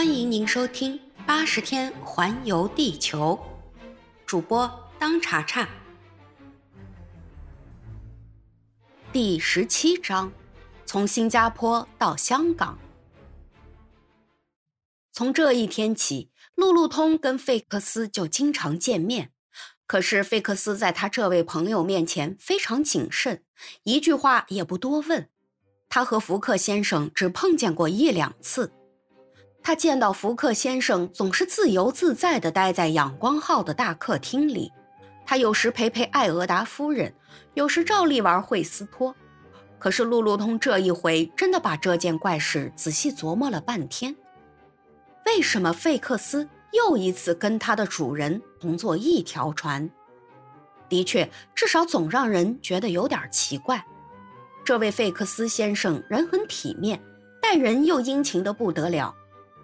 欢迎您收听《八十天环游地球》，主播当查查。第十七章：从新加坡到香港。从这一天起，路路通跟费克斯就经常见面。可是费克斯在他这位朋友面前非常谨慎，一句话也不多问。他和福克先生只碰见过一两次。他见到福克先生总是自由自在地待在仰光号的大客厅里，他有时陪陪艾俄达夫人，有时照例玩惠斯托。可是路路通这一回真的把这件怪事仔细琢磨了半天：为什么费克斯又一次跟他的主人同坐一条船？的确，至少总让人觉得有点奇怪。这位费克斯先生人很体面，待人又殷勤得不得了。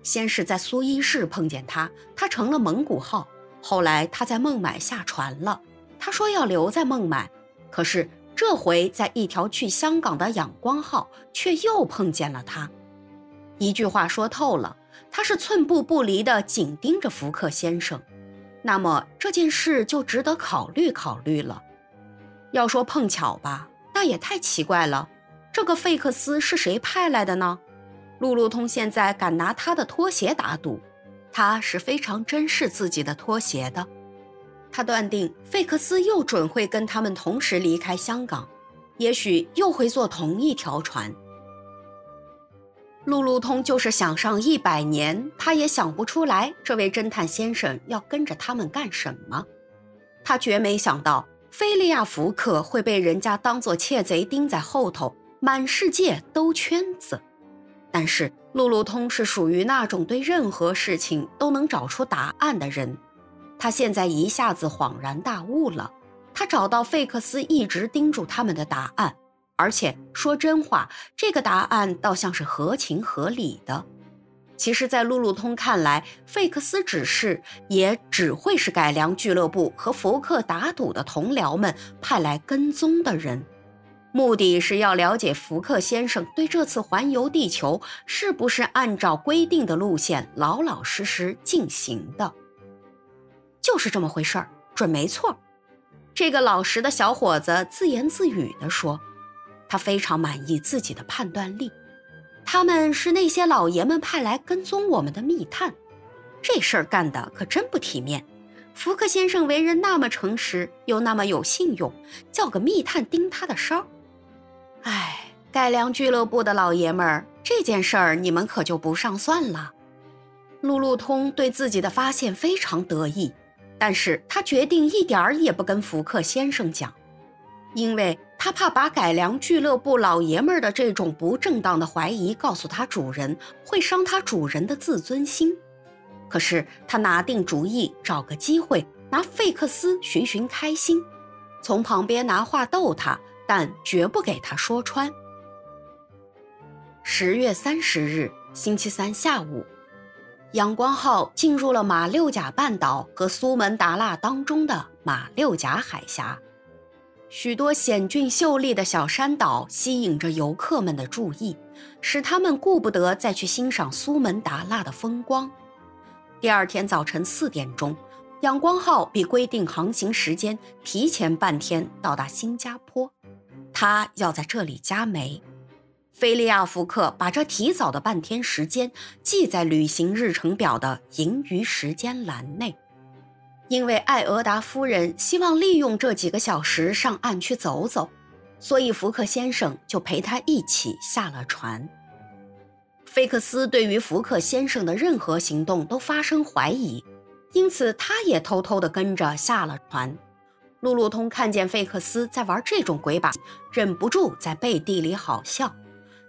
先是在苏伊士碰见他，他成了蒙古号。后来他在孟买下船了，他说要留在孟买。可是这回在一条去香港的仰光号，却又碰见了他。一句话说透了，他是寸步不离地紧盯着福克先生。那么这件事就值得考虑考虑了。要说碰巧吧，那也太奇怪了。这个费克斯是谁派来的呢？路路通现在敢拿他的拖鞋打赌，他是非常珍视自己的拖鞋的。他断定费克斯又准会跟他们同时离开香港，也许又会坐同一条船。路路通就是想上一百年，他也想不出来这位侦探先生要跟着他们干什么。他绝没想到菲利亚·福克会被人家当做窃贼盯在后头，满世界兜圈子。但是路路通是属于那种对任何事情都能找出答案的人，他现在一下子恍然大悟了。他找到费克斯一直叮嘱他们的答案，而且说真话，这个答案倒像是合情合理的。其实，在路路通看来，费克斯只是，也只会是改良俱乐部和福克打赌的同僚们派来跟踪的人。目的是要了解福克先生对这次环游地球是不是按照规定的路线老老实实进行的，就是这么回事儿，准没错。这个老实的小伙子自言自语地说：“他非常满意自己的判断力。他们是那些老爷们派来跟踪我们的密探，这事儿干的可真不体面。福克先生为人那么诚实，又那么有信用，叫个密探盯他的梢。”哎，改良俱乐部的老爷们儿，这件事儿你们可就不上算了。路路通对自己的发现非常得意，但是他决定一点儿也不跟福克先生讲，因为他怕把改良俱乐部老爷们儿的这种不正当的怀疑告诉他主人，会伤他主人的自尊心。可是他拿定主意，找个机会拿费克斯寻寻开心，从旁边拿话逗他。但绝不给他说穿。十月三十日，星期三下午，阳光号进入了马六甲半岛和苏门答腊当中的马六甲海峡。许多险峻秀丽的小山岛吸引着游客们的注意，使他们顾不得再去欣赏苏门答腊的风光。第二天早晨四点钟，阳光号比规定航行时间提前半天到达新加坡。他要在这里加煤。菲利亚·福克把这提早的半天时间记在旅行日程表的盈余时间栏内，因为艾俄达夫人希望利用这几个小时上岸去走走，所以福克先生就陪他一起下了船。菲克斯对于福克先生的任何行动都发生怀疑，因此他也偷偷地跟着下了船。路路通看见费克斯在玩这种鬼把，忍不住在背地里好笑。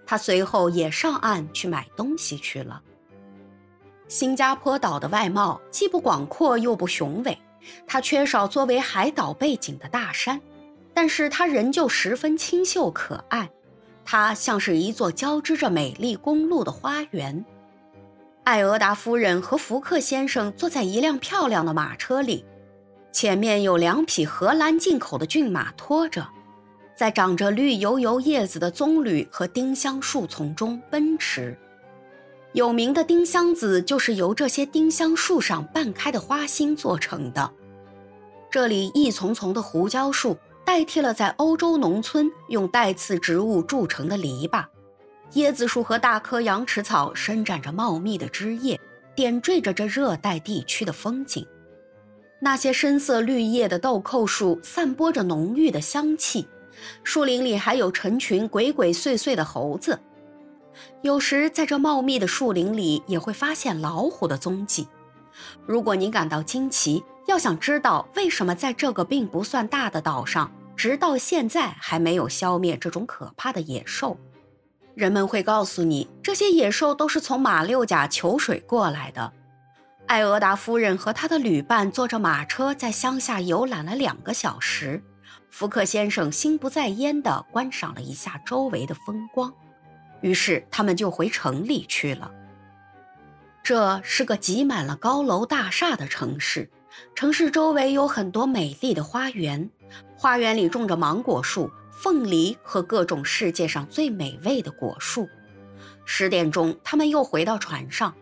他随后也上岸去买东西去了。新加坡岛的外貌既不广阔又不雄伟，它缺少作为海岛背景的大山，但是它仍旧十分清秀可爱。它像是一座交织着美丽公路的花园。艾俄达夫人和福克先生坐在一辆漂亮的马车里。前面有两匹荷兰进口的骏马拖着，在长着绿油油叶子的棕榈和丁香树丛中奔驰。有名的丁香子就是由这些丁香树上半开的花心做成的。这里一丛丛的胡椒树代替了在欧洲农村用带刺植物筑成的篱笆，椰子树和大棵羊齿草伸展着茂密的枝叶，点缀着这热带地区的风景。那些深色绿叶的豆蔻树散播着浓郁的香气，树林里还有成群鬼鬼祟祟的猴子。有时在这茂密的树林里也会发现老虎的踪迹。如果您感到惊奇，要想知道为什么在这个并不算大的岛上，直到现在还没有消灭这种可怕的野兽，人们会告诉你，这些野兽都是从马六甲求水过来的。艾俄达夫人和他的旅伴坐着马车在乡下游览了两个小时。福克先生心不在焉地观赏了一下周围的风光，于是他们就回城里去了。这是个挤满了高楼大厦的城市，城市周围有很多美丽的花园，花园里种着芒果树、凤梨和各种世界上最美味的果树。十点钟，他们又回到船上。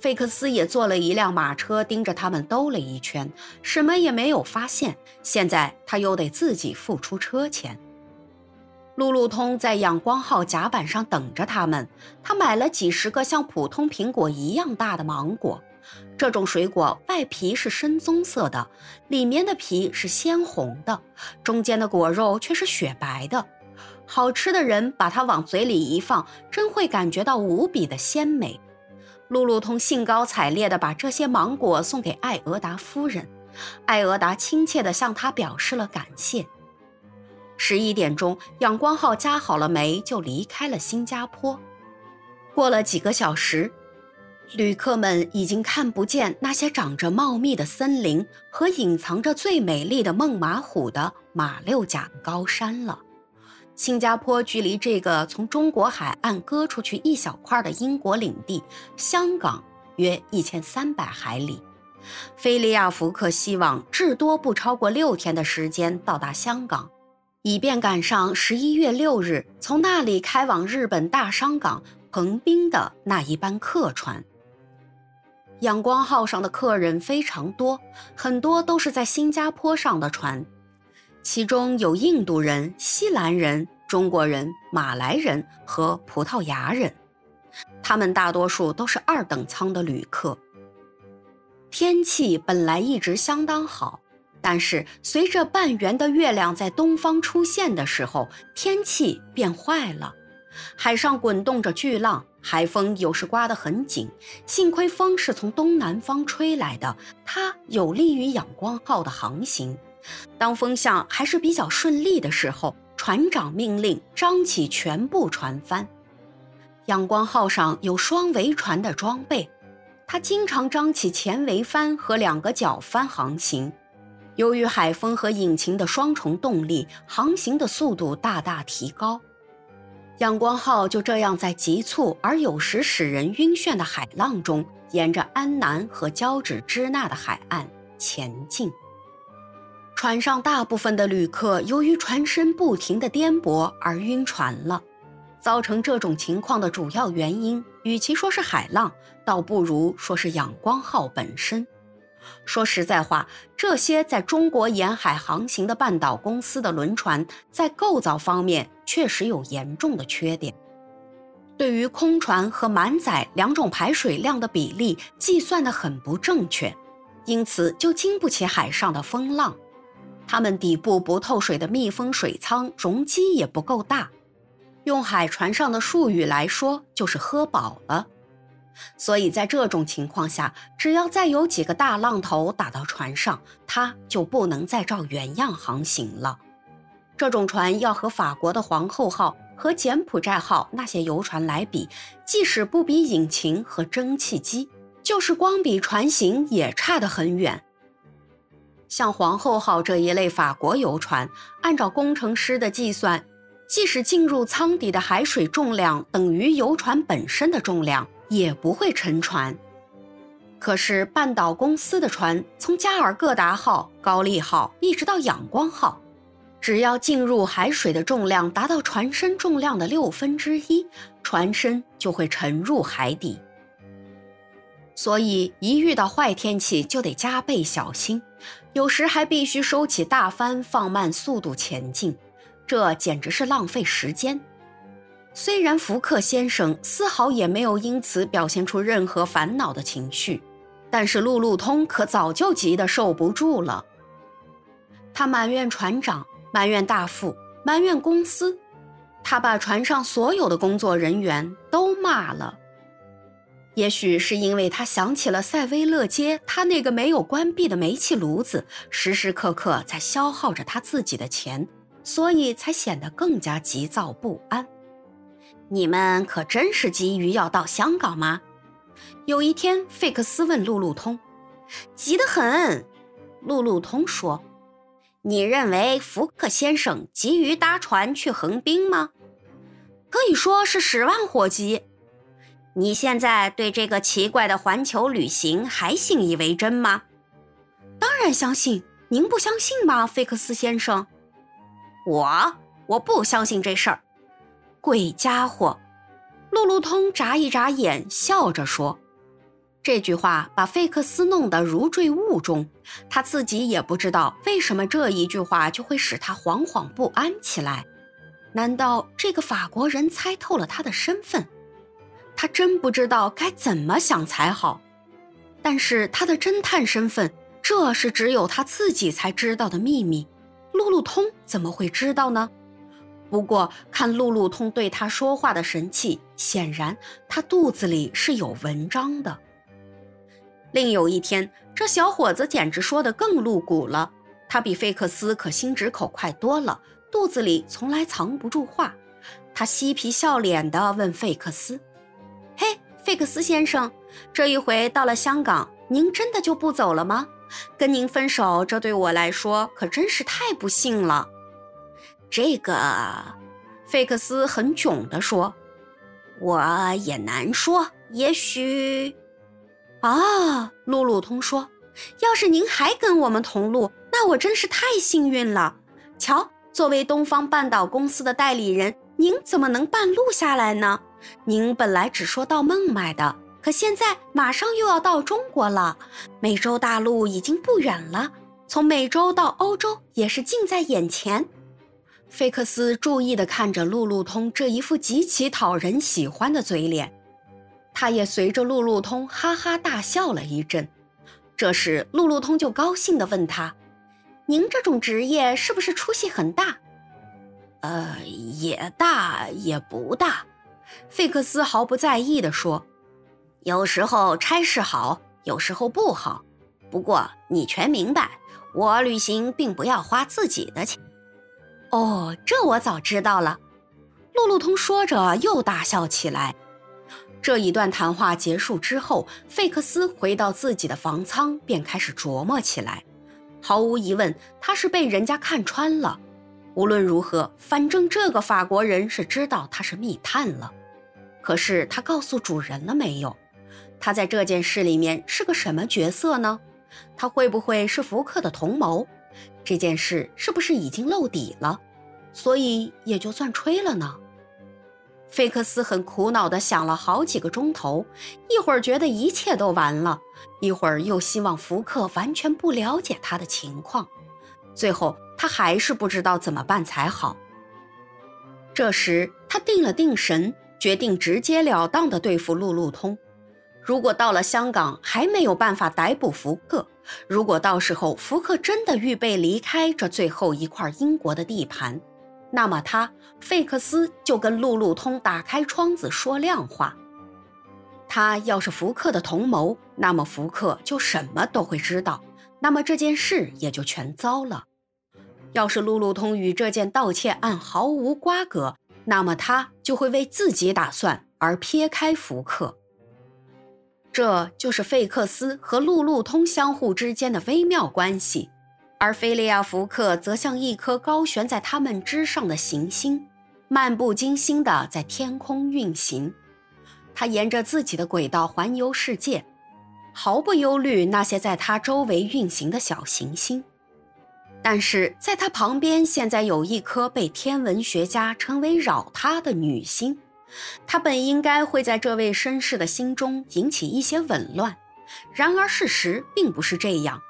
费克斯也坐了一辆马车，盯着他们兜了一圈，什么也没有发现。现在他又得自己付出车钱。路路通在仰光号甲板上等着他们。他买了几十个像普通苹果一样大的芒果。这种水果外皮是深棕色的，里面的皮是鲜红的，中间的果肉却是雪白的。好吃的人把它往嘴里一放，真会感觉到无比的鲜美。路路通兴高采烈地把这些芒果送给艾俄达夫人，艾俄达亲切地向他表示了感谢。十一点钟，仰光号加好了煤，就离开了新加坡。过了几个小时，旅客们已经看不见那些长着茂密的森林和隐藏着最美丽的孟马虎的马六甲高山了。新加坡距离这个从中国海岸割出去一小块的英国领地香港约一千三百海里。菲利亚福克希望至多不超过六天的时间到达香港，以便赶上十一月六日从那里开往日本大商港横滨的那一班客船。阳光号上的客人非常多，很多都是在新加坡上的船。其中有印度人、西兰人、中国人、马来人和葡萄牙人，他们大多数都是二等舱的旅客。天气本来一直相当好，但是随着半圆的月亮在东方出现的时候，天气变坏了。海上滚动着巨浪，海风有时刮得很紧。幸亏风是从东南方吹来的，它有利于仰光号的航行。当风向还是比较顺利的时候，船长命令张起全部船帆。阳光号上有双桅船的装备，它经常张起前桅帆和两个角帆航行。由于海风和引擎的双重动力，航行的速度大大提高。阳光号就这样在急促而有时使人晕眩的海浪中，沿着安南和交趾支那的海岸前进。船上大部分的旅客由于船身不停的颠簸而晕船了。造成这种情况的主要原因，与其说是海浪，倒不如说是仰光号本身。说实在话，这些在中国沿海航行的半岛公司的轮船，在构造方面确实有严重的缺点。对于空船和满载两种排水量的比例计算得很不正确，因此就经不起海上的风浪。它们底部不透水的密封水舱容积也不够大，用海船上的术语来说，就是喝饱了。所以在这种情况下，只要再有几个大浪头打到船上，它就不能再照原样航行了。这种船要和法国的皇后号和柬埔寨号那些游船来比，即使不比引擎和蒸汽机，就是光比船型也差得很远。像皇后号这一类法国游船，按照工程师的计算，即使进入舱底的海水重量等于游船本身的重量，也不会沉船。可是半岛公司的船，从加尔各答号、高丽号一直到仰光号，只要进入海水的重量达到船身重量的六分之一，船身就会沉入海底。所以一遇到坏天气就得加倍小心，有时还必须收起大帆，放慢速度前进，这简直是浪费时间。虽然福克先生丝毫也没有因此表现出任何烦恼的情绪，但是路路通可早就急得受不住了。他埋怨船长，埋怨大副，埋怨公司，他把船上所有的工作人员都骂了。也许是因为他想起了塞威勒街，他那个没有关闭的煤气炉子，时时刻刻在消耗着他自己的钱，所以才显得更加急躁不安。你们可真是急于要到香港吗？有一天，费克斯问路路通：“急得很。”路路通说：“你认为福克先生急于搭船去横滨吗？可以说是十万火急。”你现在对这个奇怪的环球旅行还信以为真吗？当然相信，您不相信吗，费克斯先生？我我不相信这事儿。鬼家伙！路路通眨一眨眼，笑着说：“这句话把费克斯弄得如坠雾中，他自己也不知道为什么这一句话就会使他惶惶不安起来。难道这个法国人猜透了他的身份？”他真不知道该怎么想才好，但是他的侦探身份，这是只有他自己才知道的秘密。路路通怎么会知道呢？不过看路路通对他说话的神气，显然他肚子里是有文章的。另有一天，这小伙子简直说得更露骨了。他比费克斯可心直口快多了，肚子里从来藏不住话。他嬉皮笑脸地问费克斯。嘿费克斯先生，这一回到了香港，您真的就不走了吗？跟您分手，这对我来说可真是太不幸了。这个，费克斯很囧地说：“我也难说，也许……啊，路路通说，要是您还跟我们同路，那我真是太幸运了。瞧，作为东方半岛公司的代理人，您怎么能半路下来呢？”您本来只说到孟买的，可现在马上又要到中国了。美洲大陆已经不远了，从美洲到欧洲也是近在眼前。菲克斯注意地看着路路通这一副极其讨人喜欢的嘴脸，他也随着路路通哈哈大笑了一阵。这时，路路通就高兴地问他：“您这种职业是不是出息很大？”“呃，也大也不大。”费克斯毫不在意地说：“有时候差事好，有时候不好。不过你全明白，我旅行并不要花自己的钱。”哦，这我早知道了。路路通说着又大笑起来。这一段谈话结束之后，费克斯回到自己的房舱，便开始琢磨起来。毫无疑问，他是被人家看穿了。无论如何，反正这个法国人是知道他是密探了。可是他告诉主人了没有？他在这件事里面是个什么角色呢？他会不会是福克的同谋？这件事是不是已经露底了？所以也就算吹了呢？菲克斯很苦恼地想了好几个钟头，一会儿觉得一切都完了，一会儿又希望福克完全不了解他的情况，最后他还是不知道怎么办才好。这时他定了定神。决定直截了当地对付路路通。如果到了香港还没有办法逮捕福克，如果到时候福克真的预备离开这最后一块英国的地盘，那么他费克斯就跟路路通打开窗子说亮话。他要是福克的同谋，那么福克就什么都会知道，那么这件事也就全糟了。要是路路通与这件盗窃案毫无瓜葛，那么他就会为自己打算而撇开福克，这就是费克斯和路路通相互之间的微妙关系，而菲利亚·福克则像一颗高悬在他们之上的行星，漫不经心地在天空运行。他沿着自己的轨道环游世界，毫不忧虑那些在他周围运行的小行星。但是在他旁边，现在有一颗被天文学家称为“扰他”的女星，他本应该会在这位绅士的心中引起一些紊乱，然而事实并不是这样。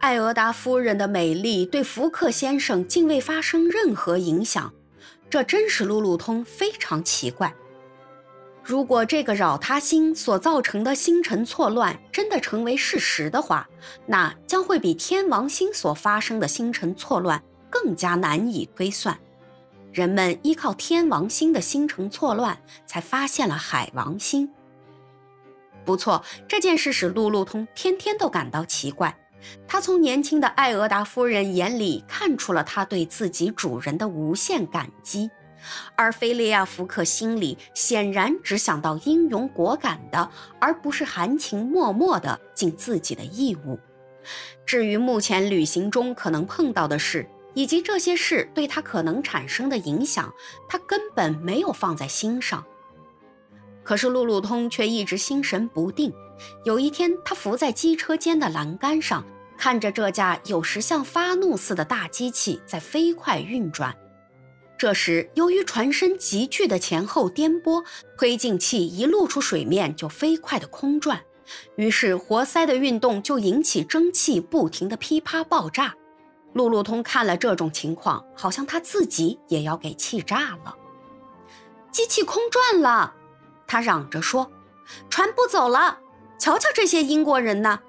艾俄达夫人的美丽对福克先生竟未发生任何影响，这真使路路通非常奇怪。如果这个扰他心所造成的星辰错乱真的成为事实的话，那将会比天王星所发生的星辰错乱更加难以推算。人们依靠天王星的星辰错乱，才发现了海王星。不错，这件事使路路通天天都感到奇怪。他从年轻的艾俄达夫人眼里看出了他对自己主人的无限感激，而菲利亚福克心里显然只想到英勇果敢的，而不是含情脉脉的尽自己的义务。至于目前旅行中可能碰到的事，以及这些事对他可能产生的影响，他根本没有放在心上。可是路路通却一直心神不定。有一天，他伏在机车间的栏杆上，看着这架有时像发怒似的大机器在飞快运转。这时，由于船身急剧的前后颠簸，推进器一露出水面就飞快的空转，于是活塞的运动就引起蒸汽不停的噼啪爆炸。路路通看了这种情况，好像他自己也要给气炸了。机器空转了，他嚷着说：“船不走了。”瞧瞧这些英国人呐，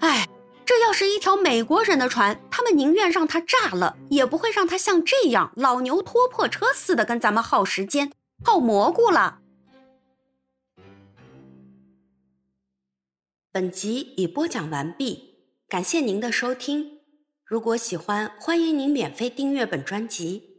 哎，这要是一条美国人的船，他们宁愿让它炸了，也不会让它像这样老牛拖破车似的跟咱们耗时间、耗蘑菇了。本集已播讲完毕，感谢您的收听。如果喜欢，欢迎您免费订阅本专辑。